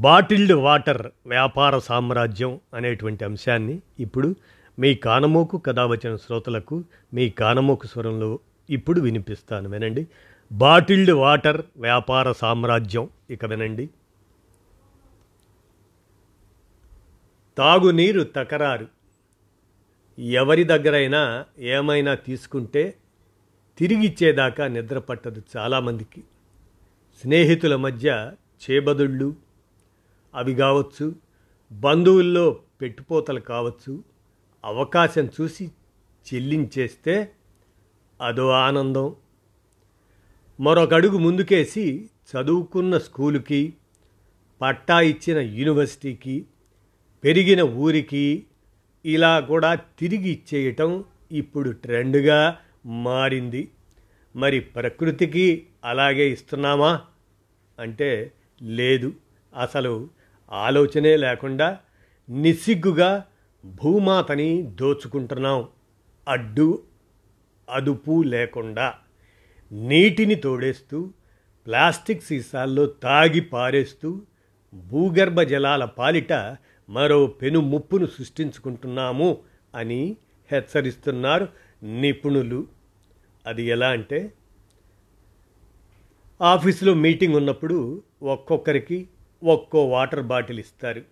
Bottled water వ్యాపార సామ్రాజ్యం అనేటువంటి అంశాన్ని ఇప్పుడు మీ కానమోకు కథావచన శ్రోతలకు మీ కానమోకు స్వరంలో ఇప్పుడు వినిపిస్తాను. వినండి. బాటిల్డ్ వాటర్ వ్యాపార సామ్రాజ్యం ఇక వినండి. తాగునీరు తకరారు. ఎవరి దగ్గరైనా ఏమైనా తీసుకుంటే తిరిగిచ్చేదాకా నిద్ర పట్టదు చాలామందికి. స్నేహితుల మధ్య చేబదుళ్ళు అవి కావచ్చు బంధువుల్లో పెట్టుపోతలు కావచ్చు అవకాశం చూసి చెల్లించేస్తే అదో ఆనందం. మరొక అడుగు ముందుకేసి చదువుకున్న స్కూలుకి పట్టా ఇచ్చిన యూనివర్సిటీకి పెరిగిన ఊరికి ఇలా కూడా తిరిగి ఇచ్చేయటం ఇప్పుడు ట్రెండ్గా మారింది. మరి ప్రకృతికి అలాగే ఇస్తున్నామా? అంటే లేదు. అసలు ఆలోచనే లేకుండా నిస్సిగ్గుగా భూమాతని దోచుకుంటున్నాం. అడ్డు అదుపు లేకుండా నీటిని తోడేస్తూ ప్లాస్టిక్ సీసాల్లో తాగి పారేస్తూ భూగర్భ జలాల పాలిట మరో పెను ముప్పును సృష్టించుకుంటున్నాము అని హెచ్చరిస్తున్నారు నిపుణులు. అది ఎలా అంటే ఆఫీసులో మీటింగ్ ఉన్నప్పుడు ఒక్కొక్కరికి ఒక్కో వాటర్ బాటిల్ ఇస్తారు.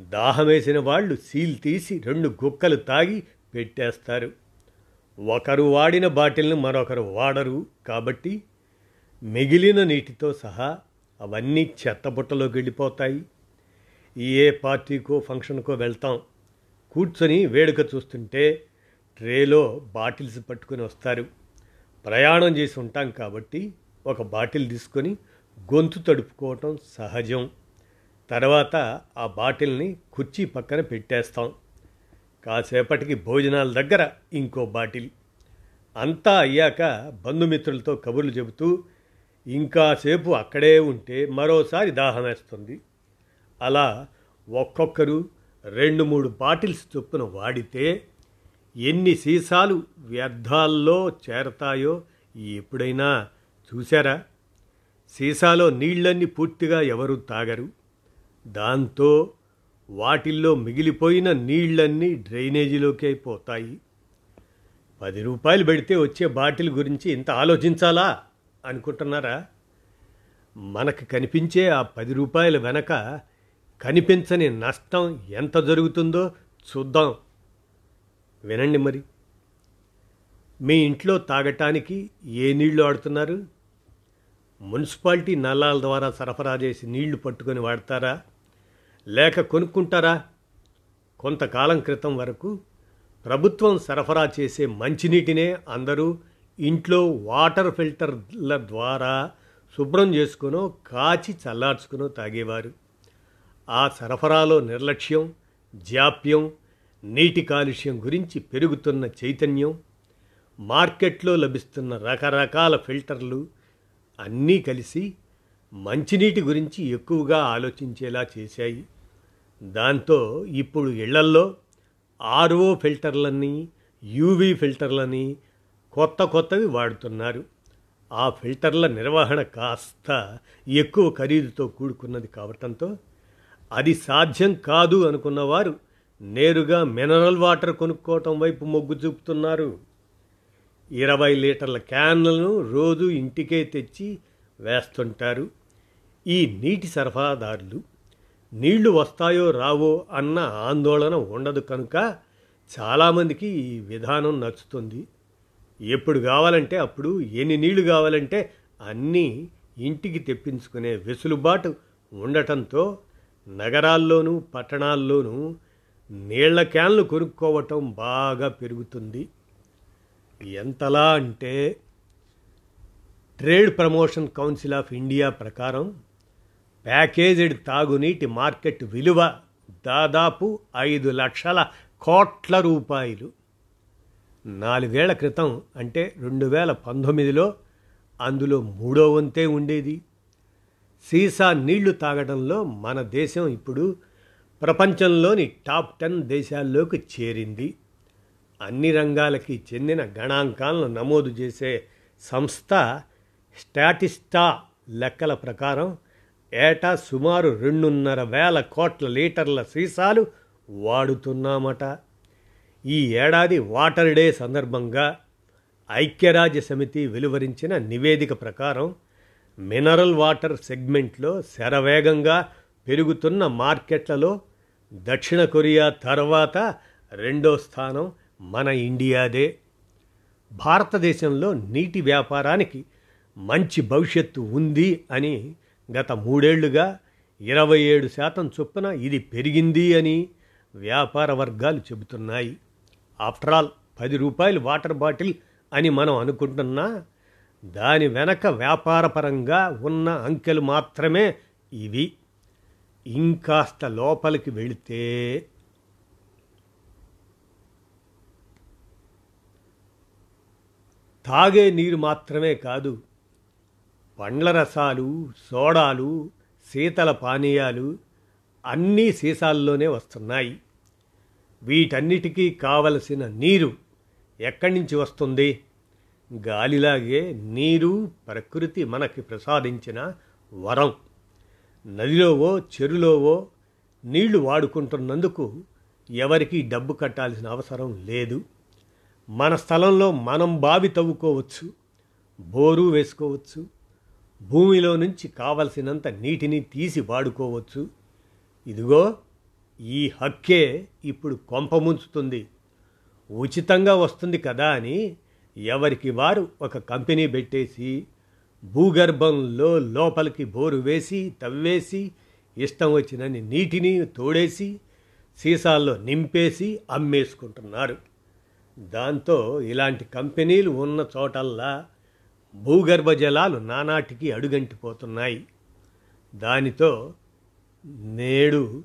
దాహం వేసిన వాళ్ళు సీల్ తీసి రెండు గుక్కలు తాగి పెట్టేస్తారు. ఒకరు వాడిన బాటిల్ని మరొకరు వాడరు కాబట్టి మిగిలిన నీటితో సహా అవన్నీ చెత్తబుట్టలోకి వెళ్ళిపోతాయి. ఏ పార్టీకో ఫంక్షన్కో వెళ్తాం. కూర్చొని వేడుక చూస్తుంటే ట్రేలో బాటిల్స్ పట్టుకొని వస్తారు. ప్రయాణం చేసి ఉంటాం కాబట్టి ఒక బాటిల్ తీసుకొని గొంతు తడుపుకోవటం సహజం. తర్వాత ఆ బాటిల్ని కుర్చీ పక్కన పెట్టేస్తాం. కాసేపటికి భోజనాల దగ్గర ఇంకో బాటిల్. అంతా అయ్యాక బంధుమిత్రులతో కబుర్లు చెబుతూ ఇంకాసేపు అక్కడే ఉంటే మరోసారి దాహం వేస్తుంది. అలా ఒక్కొక్కరు రెండు మూడు బాటిల్స్ చొప్పున వాడితే ఎన్ని సీసాలు వ్యర్థాల్లో చేరతాయో ఎప్పుడైనా చూశారా? సీసాలో నీళ్ళన్నీ పూర్తిగా ఎవరు తాగరు. దాంతో వాటిల్లో మిగిలిపోయిన నీళ్ళన్నీ డ్రైనేజీలోకి అయిపోతాయి పది రూపాయలు పెడితే వచ్చే బాటిల్ గురించి ఇంత ఆలోచించాలా? అనుకుంటున్నారా? మనకు కనిపించే ఆ పది రూపాయల వెనక కనిపించని నష్టం ఎంత జరుగుతుందో చూద్దాం. వినండి మరి. మీ ఇంట్లో తాగటానికి ఏ నీళ్ళు వాడుతున్నారు? మున్సిపాలిటీ నల్లాల ద్వారా సరఫరా చేసి నీళ్ళు పట్టుకొని వాడతారా? లేక కొనుక్కుంటారా? కొంతకాలం క్రితం వరకు ప్రభుత్వం సరఫరా చేసే మంచినీటినే అందరూ ఇంట్లో వాటర్ ఫిల్టర్ల ద్వారా శుభ్రం చేసుకునో కాచి చల్లార్చుకునో తాగేవారు. ఆ సరఫరాలో నిర్లక్ష్యం జాప్యం నీటి కాలుష్యం గురించి పెరుగుతున్న చైతన్యం మార్కెట్లో లభిస్తున్న రకరకాల ఫిల్టర్లు అన్నీ కలిసి మంచినీటి గురించి ఎక్కువగా ఆలోచించేలా చేశాయి. దాంతో ఇప్పుడు ఇళ్ళల్లో ఆర్ఓ ఫిల్టర్లని యూవీ ఫిల్టర్లని కొత్త కొత్తవి వాడుతున్నారు. ఆ ఫిల్టర్ల నిర్వహణ కాస్త ఎక్కువ ఖరీదుతో కూడుకున్నది కావటంతో అది సాధ్యం కాదు అనుకున్నవారు నేరుగా మినరల్ వాటర్ కొనుక్కోవటం వైపు మొగ్గు చూపుతున్నారు. ఇరవై లీటర్ల క్యాన్లను రోజు ఇంటికే తెచ్చి వేస్తుంటారు. ఈ నీటి సరఫరాదారులు నీళ్ళు వస్తాయో రావో అన్న ఆందోళన ఉండదు కనుక చాలామందికి ఈ విధానం నచ్చుతుంది. ఎప్పుడు కావాలంటే అప్పుడు ఎన్ని నీళ్ళు కావాలంటే అన్నీ ఇంటికి తెప్పించుకునే వెసులుబాటు ఉండటంతో నగరాల్లోనూ పట్టణాల్లోనూ నీళ్ళ క్యాన్లు కొనుక్కోవటం బాగా పెరుగుతుంది. ఎంతలా అంటే trade promotion council of India ప్రకారం ప్యాకేజ్డ్ తాగునీటి మార్కెట్ విలువ దాదాపు ఐదు లక్షల కోట్ల రూపాయలు. నాలుగేళ్ళ క్రితం అంటే రెండు వేల పంతొమ్మిదిలో అందులో మూడో వంతే ఉండేది. సీసా నీళ్ళు తాగడంలో మన దేశం ఇప్పుడు ప్రపంచంలోని టాప్ టెన్ దేశాల్లోకి చేరింది. అన్ని రంగాలకి చెందిన గణాంకాలను నమోదు చేసే సంస్థ స్టాటిస్టా లెక్కల ప్రకారం ఏటా సుమారు రెండున్నర వేల కోట్ల లీటర్ల సీసాలు వాడుతున్నామట. ఈ ఏడాది వాటర్ డే సందర్భంగా ఐక్యరాజ్య సమితి వెలువరించిన నివేదిక ప్రకారం మినరల్ వాటర్ సెగ్మెంట్లో శరవేగంగా పెరుగుతున్న మార్కెట్లలో దక్షిణ కొరియా తర్వాత రెండో స్థానం మన ఇండియాదే. భారతదేశంలో నీటి వ్యాపారానికి మంచి భవిష్యత్తు ఉంది అని గత మూడేళ్ళుగా ఇరవై ఏడు శాతం చొప్పున ఇది పెరిగింది అని వ్యాపార వర్గాలు చెబుతున్నాయి. ఆఫ్టర్ ఆల్ పది రూపాయలు వాటర్ బాటిల్ అని మనం అనుకుంటున్నా దాని వెనక వ్యాపారపరంగా ఉన్న అంకెలు మాత్రమే ఇవి. ఇంకాస్త లోపలికి వెళితే తాగే నీరు మాత్రమే కాదు పండ్ల రసాలు సోడాలు శీతల పానీయాలు అన్నీ సీసాల్లోనే వస్తున్నాయి. వీటన్నిటికీ కావలసిన నీరు ఎక్కడి నుంచి వస్తుంది? గాలిలాగే నీరు ప్రకృతి మనకి ప్రసాదించిన వరం. నదిలోవో చెరులోవో నీళ్ళు వాడుకుంటున్నందుకు ఎవరికీ డబ్బు కట్టాల్సిన అవసరం లేదు. మన స్థలంలో మనం బావి తవ్వుకోవచ్చు బోరు వేసుకోవచ్చు భూమిలో నుంచి కావలసినంత నీటిని తీసి వాడుకోవచ్చు. ఇదిగో ఈ హక్కే ఇప్పుడు కొంపముంచుతుంది ఉచితంగా వస్తుంది కదా అని ఎవరికి వారు ఒక కంపెనీ పెట్టేసి భూగర్భంలో లోపలికి బోరు వేసి తవ్వేసి ఇష్టం వచ్చినన్ని నీటిని తోడేసి సీసాల్లో నింపేసి అమ్మేసుకుంటున్నారు. దాంతో ఇలాంటి కంపెనీలు ఉన్న చోటల్లా భూగర్భ జలాలు నానాటికి అడుగంటిపోతున్నాయి. దానితో నేడు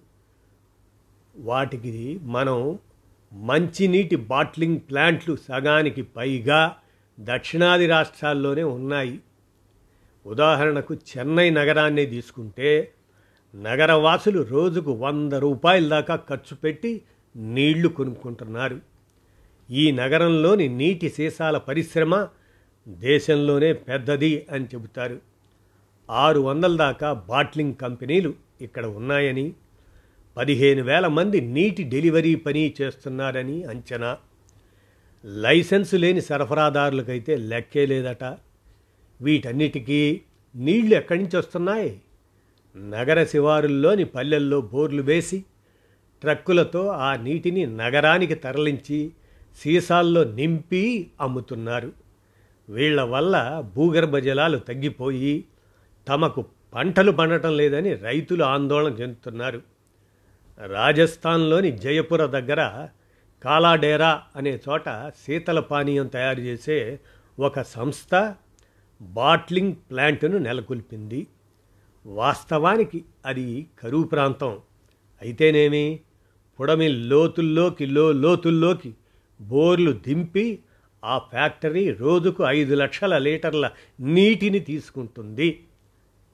వాటికి మనం మంచినీటి బాట్లింగ్ ప్లాంట్లు సగానికి పైగా దక్షిణాది రాష్ట్రాల్లోనే ఉన్నాయి. ఉదాహరణకు చెన్నై నగరాన్ని తీసుకుంటే నగరవాసులు రోజుకు వంద రూపాయల దాకా ఖర్చు పెట్టి నీళ్ళు కొనుక్కుంటున్నారు. ఈ నగరంలోని నీటి సీసాల పరిశ్రమ దేశంలోనే పెద్దది అని చెబుతారు. ఆరు వందల దాకా బాట్లింగ్ కంపెనీలు ఇక్కడ ఉన్నాయని పదిహేను వేల మంది నీటి డెలివరీ పని చేస్తున్నారని అంచనా. లైసెన్సు లేని సరఫరాదారులకైతే లెక్కే లేదట. వీటన్నిటికీ నీళ్ళు ఎక్కడి నుంచి వస్తున్నాయి? నగర శివారుల్లోని పల్లెల్లో బోర్లు వేసి ట్రక్కులతో ఆ నీటిని నగరానికి తరలించి సీసాల్లో నింపి అమ్ముతున్నారు. వీళ్ళ వల్ల భూగర్భ జలాలు తగ్గిపోయి తమకు పంటలు పండటం లేదని రైతులు ఆందోళన చెందుతున్నారు. రాజస్థాన్లోని జయపుర దగ్గర కాలాడేరా అనే చోట శీతల పానీయం తయారు చేసే ఒక సంస్థ బాట్లింగ్ ప్లాంట్ను నెలకొల్పింది. వాస్తవానికి అది కరువు ప్రాంతం. అయితేనేమి? పుడమి లోతుల్లోకి లో లోతుల్లోకి బోర్లు దింపి ఆ ఫ్యాక్టరీ రోజుకు ఐదు లక్షల లీటర్ల నీటిని తీసుకుంటుంది.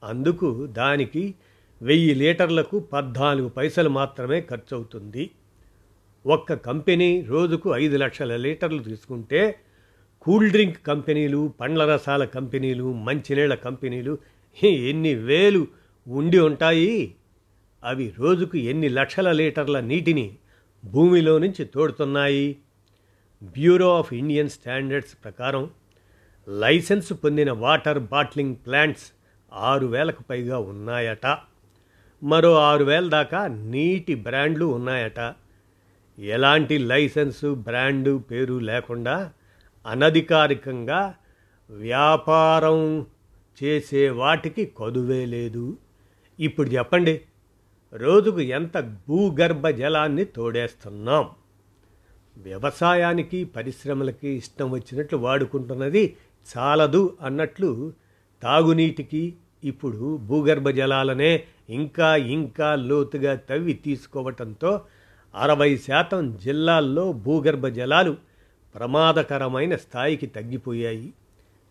అందుకు దానికి వెయ్యి లీటర్లకు పద్నాలుగు పైసలు మాత్రమే ఖర్చవుతుంది. ఒక్క కంపెనీ రోజుకు ఐదు లక్షల లీటర్లు తీసుకుంటే కూల్ డ్రింక్ కంపెనీలు పండ్ల రసాల కంపెనీలు మంచినీళ్ళ కంపెనీలు ఎన్ని వేలు ఉండి ఉంటాయి? అవి రోజుకు ఎన్ని లక్షల లీటర్ల నీటిని భూమిలో నుంచి తోడుతున్నాయి? బ్యూరో ఆఫ్ ఇండియన్ స్టాండర్డ్స్ ప్రకారం లైసెన్స్ పొందిన వాటర్ బాట్లింగ్ ప్లాంట్స్ ఆరు వేలకు పైగా ఉన్నాయట. మరో ఆరు వేల దాకా నీటి బ్రాండ్లు ఉన్నాయట. ఎలాంటి లైసెన్సు బ్రాండు పేరు లేకుండా అనధికారికంగా వ్యాపారం చేసే వాటికి కొదువే లేదు. ఇప్పుడు చెప్పండి రోజుకు ఎంత భూగర్భ జలాన్ని తోడేస్తున్నాం? వ్యవసాయానికి పరిశ్రమలకి ఇష్టం వచ్చినట్లు వాడుకుంటున్నది చాలదు అన్నట్లు తాగునీటికి ఇప్పుడు భూగర్భ జలాలనే ఇంకా ఇంకా లోతుగా తవ్వి తీసుకోవటంతో అరవై శాతం జిల్లాల్లో భూగర్భ జలాలు ప్రమాదకరమైన స్థాయికి తగ్గిపోయాయి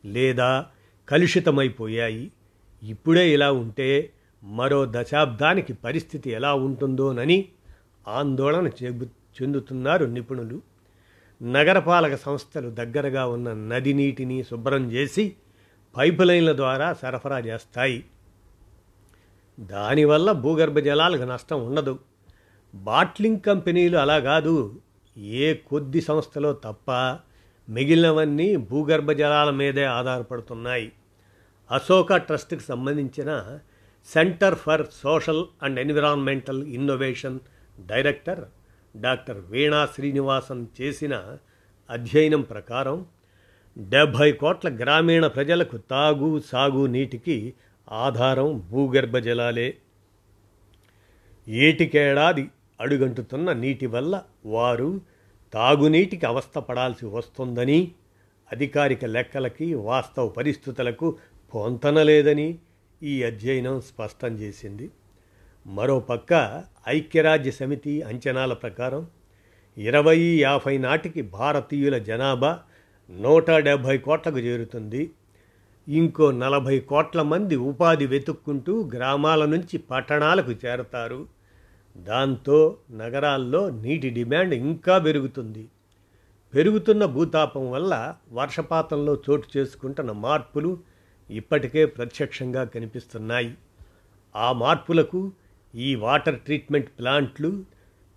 లేదా కలుషితమైపోయాయి. ఇప్పుడే ఇలా ఉంటే మరో దశాబ్దానికి పరిస్థితి ఎలా ఉంటుందోనని ఆందోళన చెబు చెందుతున్నారు నిపుణులు. నగరపాలక సంస్థలు దగ్గరగా ఉన్న నది నీటిని శుభ్రం చేసి పైపు లైన్ల ద్వారా సరఫరా చేస్తాయి. దానివల్ల భూగర్భ జలాలకు నష్టం ఉండదు. బాట్లింగ్ కంపెనీలు అలా కాదు. ఏ కొద్ది సంస్థలో తప్ప మిగిలినవన్నీ భూగర్భ జలాల మీదే ఆధారపడుతున్నాయి. అశోక ట్రస్ట్కి సంబంధించిన centre for social and environmental innovation director doctor Veena Srinivasan చేసిన అధ్యయనం ప్రకారం డెబ్భై కోట్ల గ్రామీణ ప్రజలకు తాగు సాగు నీటికి ఆధారం భూగర్భ జలాలే. ఏటికేడాది అడుగంటుతున్న నీటి వల్ల వారు తాగునీటికి అవస్థపడాల్సి వస్తుందని అధికారిక లెక్కలకి వాస్తవ పరిస్థితులకు పొంతనలేదని ఈ అధ్యయనం స్పష్టం చేసింది. మరోపక్క ఐక్యరాజ్య సమితి అంచనాల ప్రకారం ఇరవై యాభై నాటికి భారతీయుల జనాభా నూట డెబ్భై కోట్లకు చేరుతుంది. ఇంకో నలభై కోట్ల మంది ఉపాధి వెతుక్కుంటూ గ్రామాల నుంచి పట్టణాలకు చేరతారు. దాంతో నగరాల్లో నీటి డిమాండ్ ఇంకా పెరుగుతుంది. పెరుగుతున్న భూతాపం వల్ల వర్షపాతంలో చోటు చేసుకుంటున్న మార్పులు ఇప్పటికే ప్రత్యక్షంగా కనిపిస్తున్నాయి. ఆ మార్పులకు ఈ వాటర్ ట్రీట్మెంట్ ప్లాంట్లు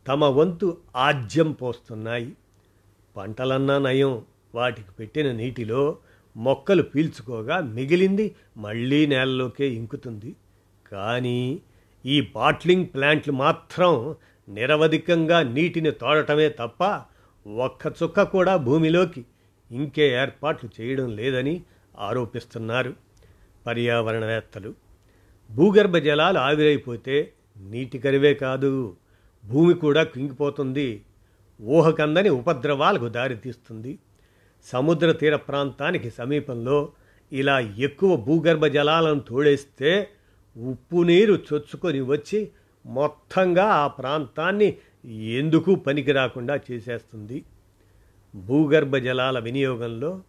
తమ వంతు ఆజ్యం పోస్తున్నాయి. పంటలన్నా నయం. వాటికి పెట్టిన నీటిలో మొక్కలు పీల్చుకోగా మిగిలింది మళ్ళీ నేలలోకే ఇంకుతుంది. కానీ ఈ బాట్లింగ్ ప్లాంట్లు మాత్రం నిరవధికంగా నీటిని తోడటమే తప్ప ఒక్క చుక్క కూడా భూమిలోకి ఇంకే ఏర్పాట్లు చేయడం లేదని ఆరోపిస్తున్నారు పర్యావరణవేత్తలు. భూగర్భ జలాలు ఆవిరైపోతే నీటి కరివే కాదు భూమి కూడా కుంగిపోతుంది ఊహకందని ఉపద్రవాలకు దారితీస్తుంది సముద్ర తీర ప్రాంతానికి సమీపంలో ఇలా ఎక్కువ భూగర్భ జలాలను తోడేస్తే ఉప్పు నీరు చొచ్చుకొని వచ్చి మొత్తంగా ఆ ప్రాంతాన్ని ఎందుకు పనికి రాకుండా చేసేస్తుంది? భూగర్భ జలాల వినియోగంలో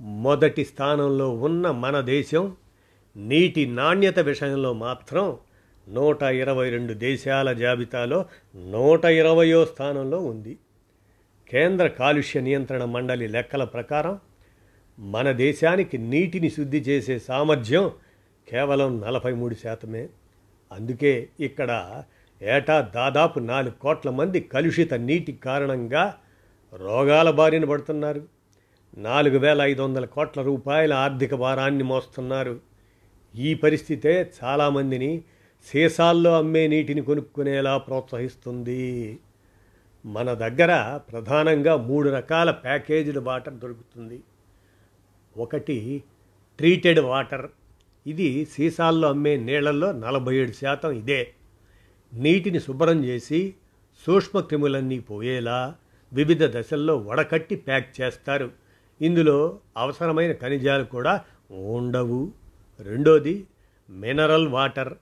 మొదటి స్థానంలో ఉన్న మన దేశం నీటి నాణ్యత విషయంలో మాత్రం నూట ఇరవై రెండు దేశాల జాబితాలో నూట ఇరవయో స్థానంలో ఉంది. కేంద్ర కాలుష్య నియంత్రణ మండలి లెక్కల ప్రకారం మన దేశానికి నీటిని శుద్ధి చేసే సామర్థ్యం కేవలం నలభై మూడు శాతమే. అందుకే ఇక్కడ ఏటా దాదాపు నాలుగు కోట్ల మంది కలుషిత నీటి కారణంగా రోగాల బారిన పడుతున్నారు. నాలుగు వేల ఐదు వందల కోట్ల రూపాయల ఆర్థిక భారాన్ని మోస్తున్నారు. ఈ పరిస్థితే చాలామందిని సీసాల్లో అమ్మే నీటిని కొనుక్కునేలా ప్రోత్సహిస్తుంది. మన దగ్గర ప్రధానంగా మూడు రకాల ప్యాకేజ్డ్ వాటర్ దొరుకుతుంది. ఒకటి ట్రీటెడ్ వాటర్. ఇది సీసాల్లో అమ్మే నీళ్ళలో నలభై ఏడు శాతం ఇదే. నీటిని శుభ్రం చేసి సూక్ష్మక్రిములన్నీ పోయేలా వివిధ దశల్లో వడకట్టి ప్యాక్ చేస్తారు. ఇందులో అవసరమైన ఖనిజాలు కూడా ఉండవు. రెండోది మినరల్ వాటర్.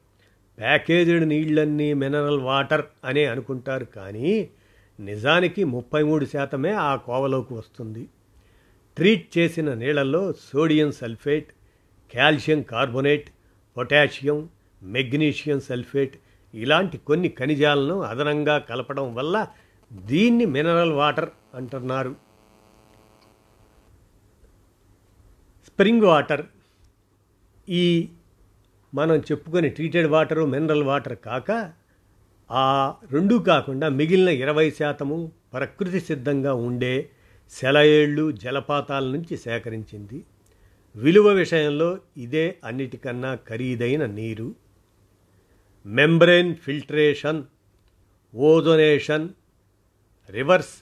ప్యాకేజ్డ్ నీళ్ళన్నీ మినరల్ వాటర్ అనే అనుకుంటారు కానీ నిజానికి ముప్పై మూడు శాతమే ఆ కోవలోకి వస్తుంది. ట్రీట్ చేసిన నీళ్ళలో sodium sulphate calcium carbonate potassium magnesium sulphate ఇలాంటి కొన్ని ఖనిజాలను అదనంగా కలపడం వల్ల దీన్ని మినరల్ వాటర్ అంటున్నారు. స్ప్రింగ్ వాటర్ ఈ మనం చెప్పుకొని ట్రీటెడ్ వాటరు మినరల్ వాటర్ కాక ఆ రెండూ కాకుండా మిగిలిన ఇరవై శాతము ప్రకృతి సిద్ధంగా ఉండే సెలయేళ్ళు జలపాతాల నుంచి సేకరించింది. విలువ విషయంలో ఇదే అన్నిటికన్నా ఖరీదైన నీరు. Membrane filtration ozonation reverse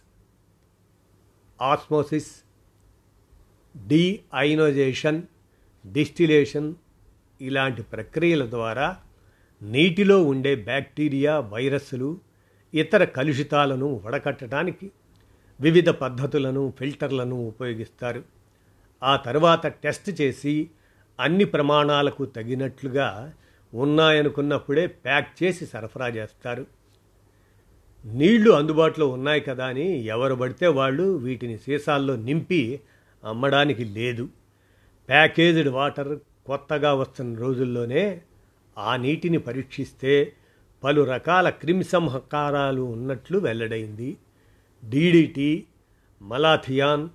osmosis deionisation distillation ఇలాంటి ప్రక్రియల ద్వారా నీటిలో ఉండే బ్యాక్టీరియా వైరస్లు ఇతర కలుషితాలను వడకట్టడానికి వివిధ పద్ధతులను ఫిల్టర్లను ఉపయోగిస్తారు. ఆ తర్వాత టెస్ట్ చేసి అన్ని ప్రమాణాలకు తగినట్లుగా ఉన్నాయనుకున్నప్పుడే ప్యాక్ చేసి సరఫరా చేస్తారు. నీళ్ళు అందుబాటులో ఉన్నాయి కదా అని ఎవరు పడితే వాళ్ళు వీటిని సీసాల్లో నింపి అమ్మడానికి లేదు. ప్యాకేజ్డ్ వాటర్ కొత్తగా వస్తున్న రోజుల్లోనే ఆ నీటిని పరీక్షిస్తే పలు రకాల క్రిమిసంహకారాలు ఉన్నట్లు వెల్లడైంది. డీడీటీ మలాథియాన్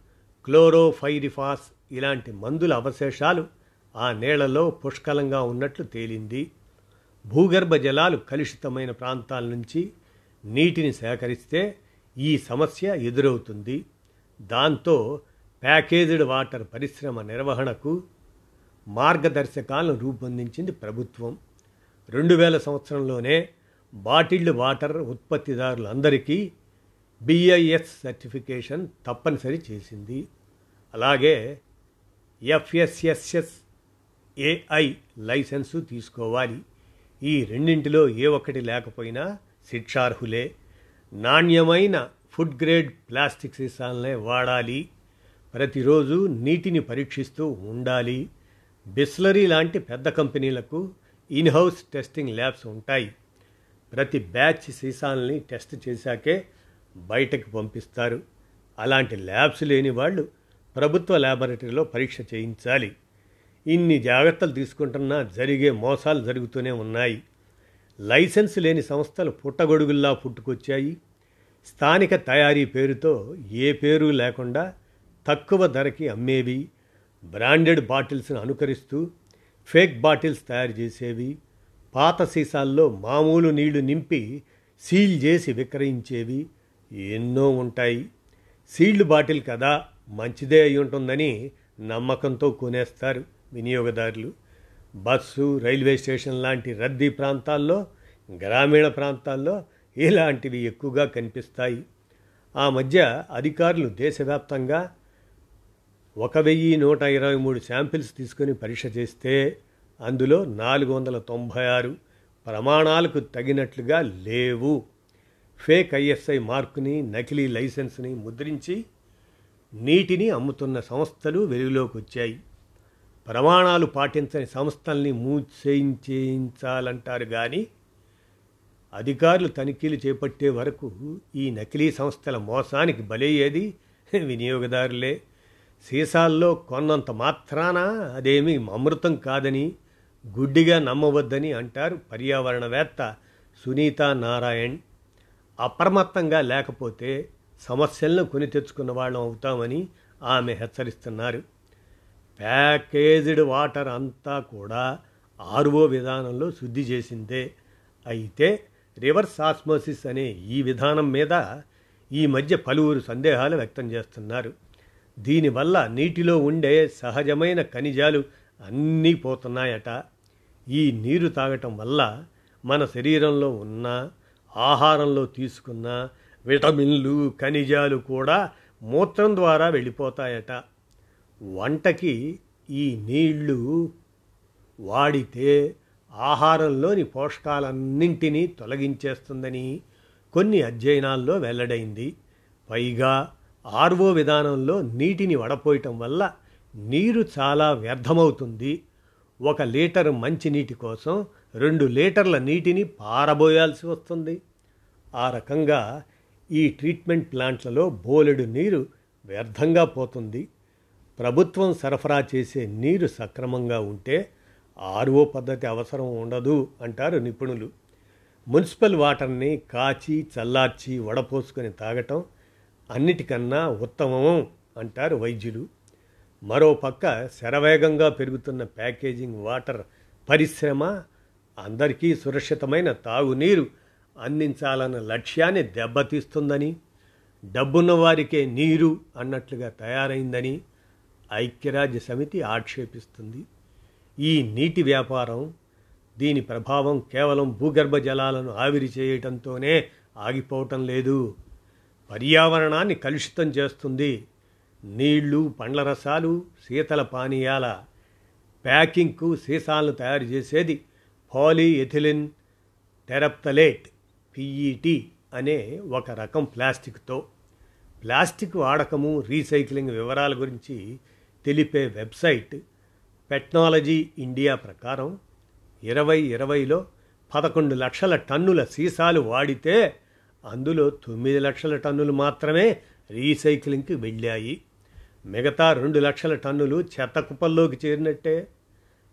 క్లోరోఫైరిఫాస్ ఇలాంటి మందుల అవశేషాలు ఆ నీళ్ళలో పుష్కలంగా ఉన్నట్లు తేలింది. భూగర్భ జలాలు కలుషితమైన ప్రాంతాల నుంచి నీటిని సేకరిస్తే ఈ సమస్య ఎదురవుతుంది. దాంతో ప్యాకేజ్డ్ వాటర్ పరిశ్రమ నిర్వహణకు మార్గదర్శకాలను రూపొందించింది ప్రభుత్వం. రెండు వేల సంవత్సరంలోనే బాటిల్డ్ వాటర్ ఉత్పత్తిదారులందరికీ బిఐఎస్ సర్టిఫికేషన్ తప్పనిసరి చేసింది. అలాగే ఎఫ్ఎస్ఎస్ఎస్ ఏఐ లైసెన్సు తీసుకోవాలి. ఈ రెండింటిలో ఏ ఒక్కటి లేకపోయినా శిక్షార్హులే. నాణ్యమైన ఫుడ్ గ్రేడ్ ప్లాస్టిక్ సీసాలనే వాడాలి. ప్రతిరోజు నీటిని పరీక్షిస్తూ ఉండాలి. బిస్లరీ లాంటి పెద్ద కంపెనీలకు ఇన్హౌస్ టెస్టింగ్ ల్యాబ్స్ ఉంటాయి. ప్రతి బ్యాచ్ సీసాలని టెస్ట్ చేశాకే బయటకు పంపిస్తారు. అలాంటి ల్యాబ్స్ లేని వాళ్ళు ప్రభుత్వ ల్యాబొరేటరీలో పరీక్ష చేయించాలి. ఇన్ని జాగ్రత్తలు తీసుకుంటున్నా జరిగే మోసాలు జరుగుతూనే ఉన్నాయి. లైసెన్స్ లేని సంస్థలు పుట్టగొడుగుల్లా పుట్టుకొచ్చాయి. స్థానిక తయారీ పేరుతో ఏ పేరు లేకుండా తక్కువ ధరకి అమ్మేవి. బ్రాండెడ్ బాటిల్స్ను అనుకరిస్తూ ఫేక్ బాటిల్స్ తయారు చేసేవి పాత సీసాల్లో మామూలు నీళ్ళు నింపి సీల్ చేసి విక్రయించేవి ఎన్నో ఉంటాయి. సీల్డ్ బాటిల్ కదా మంచిదే అయి ఉంటుందని నమ్మకంతో కొనేస్తారు వినియోగదారులు. బస్సు రైల్వే స్టేషన్ లాంటి రద్దీ ప్రాంతాల్లో గ్రామీణ ప్రాంతాల్లో ఇలాంటివి ఎక్కువగా కనిపిస్తాయి. ఆ మధ్య అధికారులు దేశవ్యాప్తంగా ఒక వెయ్యి నూట ఇరవై మూడు శాంపిల్స్ తీసుకొని పరీక్ష చేస్తే అందులో నాలుగు వందల తొంభై ఆరు ప్రమాణాలకు తగినట్లుగా లేవు. ఫేక్ ఐఎస్ఐ మార్కుని నకిలీ లైసెన్స్ని ముద్రించి నీటిని అమ్ముతున్న సంస్థలు వెలుగులోకి వచ్చాయి ప్రమాణాలు పాటించని సంస్థల్ని మూసేయించాలంటారు కానీ అధికారులు తనిఖీలు చేపట్టే వరకు ఈ నకిలీ సంస్థల మోసానికి బలయ్యేది వినియోగదారులే. సీసాల్లో కొన్నంత మాత్రాన అదేమీ అమృతం కాదని గుడ్డిగా నమ్మవద్దని అంటారు పర్యావరణవేత్త సునీత నారాయణ్. అప్రమత్తంగా లేకపోతే సమస్యలను కొని తెచ్చుకున్న వాళ్ళం అవుతామని ఆమె హెచ్చరిస్తున్నారు. ప్యాకేజ్డ్ వాటర్ అంతా కూడా ఆర్ఓ విధానంలో శుద్ధి చేసిందే. అయితే రివర్స్ ఆస్మోసిస్ అనే ఈ విధానం మీద ఈ మధ్య పలువురు సందేహాలు వ్యక్తం చేస్తున్నారు. దీనివల్ల నీటిలో ఉండే సహజమైన ఖనిజాలు అన్నీ పోతున్నాయట. ఈ నీరు తాగటం వల్ల మన శరీరంలో ఉన్న ఆహారంలో తీసుకున్న విటమిన్లు ఖనిజాలు కూడా మూత్రం ద్వారా వెళ్ళిపోతాయట. వంటకి ఈ నీళ్ళు వాడితే ఆహారంలోని పోషకాలన్నింటినీ తొలగించేస్తుందని కొన్ని అధ్యయనాల్లో వెల్లడైంది. పైగా ఆర్వో విధానంలో నీటిని వడపోయటం వల్ల నీరు చాలా వ్యర్థమవుతుంది. ఒక లీటర్ మంచినీటి కోసం రెండు లీటర్ల నీటిని పారబోయాల్సి వస్తుంది. ఆ రకంగా ఈ ట్రీట్మెంట్ ప్లాంట్లలో బోలెడు నీరు వ్యర్థంగా పోతుంది. ప్రభుత్వం సరఫరా చేసే నీరు సక్రమంగా ఉంటే ఆర్ఓ పద్ధతి అవసరం ఉండదు అంటారు నిపుణులు. మున్సిపల్ వాటర్ని కాచి చల్లార్చి వడపోసుకొని తాగటం అన్నిటికన్నా ఉత్తమం అంటారు వైద్యులు. మరోపక్క శరవేగంగా పెరుగుతున్న ప్యాకేజింగ్ వాటర్ పరిశ్రమ అందరికీ సురక్షితమైన తాగునీరు అందించాలన్న లక్ష్యాన్ని దెబ్బతీస్తుందని డబ్బున్న వారికే నీరు అన్నట్లుగా తయారైందని ఐక్యరాజ్య సమితి ఆక్షేపిస్తుంది. ఈ నీటి వ్యాపారం దీని ప్రభావం కేవలం భూగర్భ జలాలను ఆవిరి చేయటంతోనే ఆగిపోవటం లేదు. పర్యావరణాన్ని కలుషితం చేస్తుంది. నీళ్ళు పండ్ల రసాలు శీతల పానీయాల ప్యాకింగ్కు సీసాలను తయారు చేసేది పాలీఎథిలిన్ టెరప్తలేట్ పిఈటి అనే ఒక రకం ప్లాస్టిక్తో. ప్లాస్టిక్ వాడకము రీసైక్లింగ్ వివరాల గురించి తెలిపే వెబ్సైట్ టెక్నాలజీ ఇండియా ప్రకారం ఇరవై ఇరవైలో పదకొండు లక్షల టన్నుల సీసాలు వాడితే అందులో తొమ్మిది లక్షల టన్నులు మాత్రమే రీసైక్లింగ్కి వెళ్ళాయి. మిగతా రెండు లక్షల టన్నులు చెత్త కుప్పల్లోకి చేరినట్టే.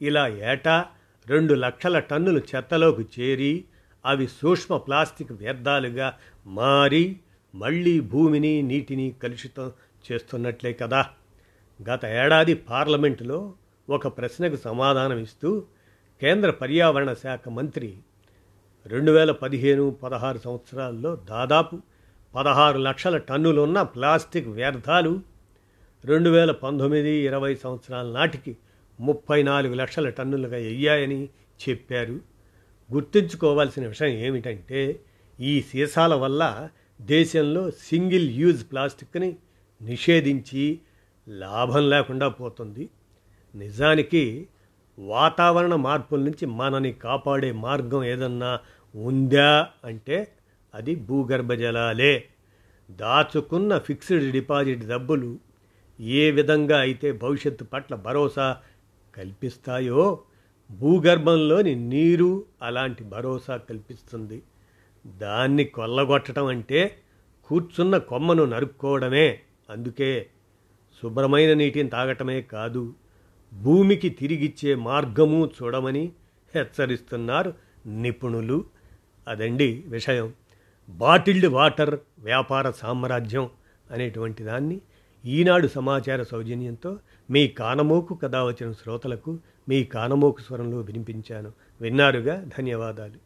ఇలా ఏటా రెండు లక్షల టన్నులు చెత్తలోకి చేరి అవి సూక్ష్మ ప్లాస్టిక్ వ్యర్థాలుగా మారి మళ్ళీ భూమిని నీటిని కలుషితం చేస్తున్నట్లే కదా. గత ఏడాది పార్లమెంటులో ఒక ప్రశ్నకు సమాధానం ఇస్తూ కేంద్ర పర్యావరణ శాఖ మంత్రి రెండు వేల పదిహేను పదహారు సంవత్సరాల్లో దాదాపు పదహారు లక్షల టన్నులున్న ప్లాస్టిక్ వ్యర్థాలు రెండు వేల పంతొమ్మిది ఇరవై సంవత్సరాల నాటికి ముప్పై నాలుగు లక్షల టన్నులుగా అయ్యాయని చెప్పారు. గుర్తుంచుకోవాల్సిన విషయం ఏమిటంటే ఈ సీసాల వల్ల దేశంలో సింగిల్ యూజ్ ప్లాస్టిక్ని నిషేధించి లాభం లేకుండా పోతుంది. నిజానికి వాతావరణ మార్పుల నుంచి మనని కాపాడే మార్గం ఏదన్నా ఉందా అంటే అది భూగర్భ జలాలే. దాచుకున్న ఫిక్స్డ్ డిపాజిట్ డబ్బులు ఏ విధంగా అయితే భవిష్యత్తు పట్ల భరోసా కల్పిస్తాయో భూగర్భంలోని నీరు అలాంటి భరోసా కల్పిస్తుంది. దాన్ని కొల్లగొట్టడం అంటే కూర్చున్న కొమ్మను నరుక్కోవడమే. అందుకే శుభ్రమైన నీటిని తాగటమే కాదు భూమికి తిరిగిచ్చే మార్గము చూడమని హెచ్చరిస్తున్నారు నిపుణులు. అదండి విషయం. బాటిల్డ్ వాటర్ వ్యాపార సామ్రాజ్యం అనేటువంటి దాన్ని ఈనాడు సమాచార సౌజన్యంతో మీ కానమోకు కథ వచ్చిన శ్రోతలకు మీ కానమోకు స్వరంలో వినిపించాను. విన్నారుగా? ధన్యవాదాలు.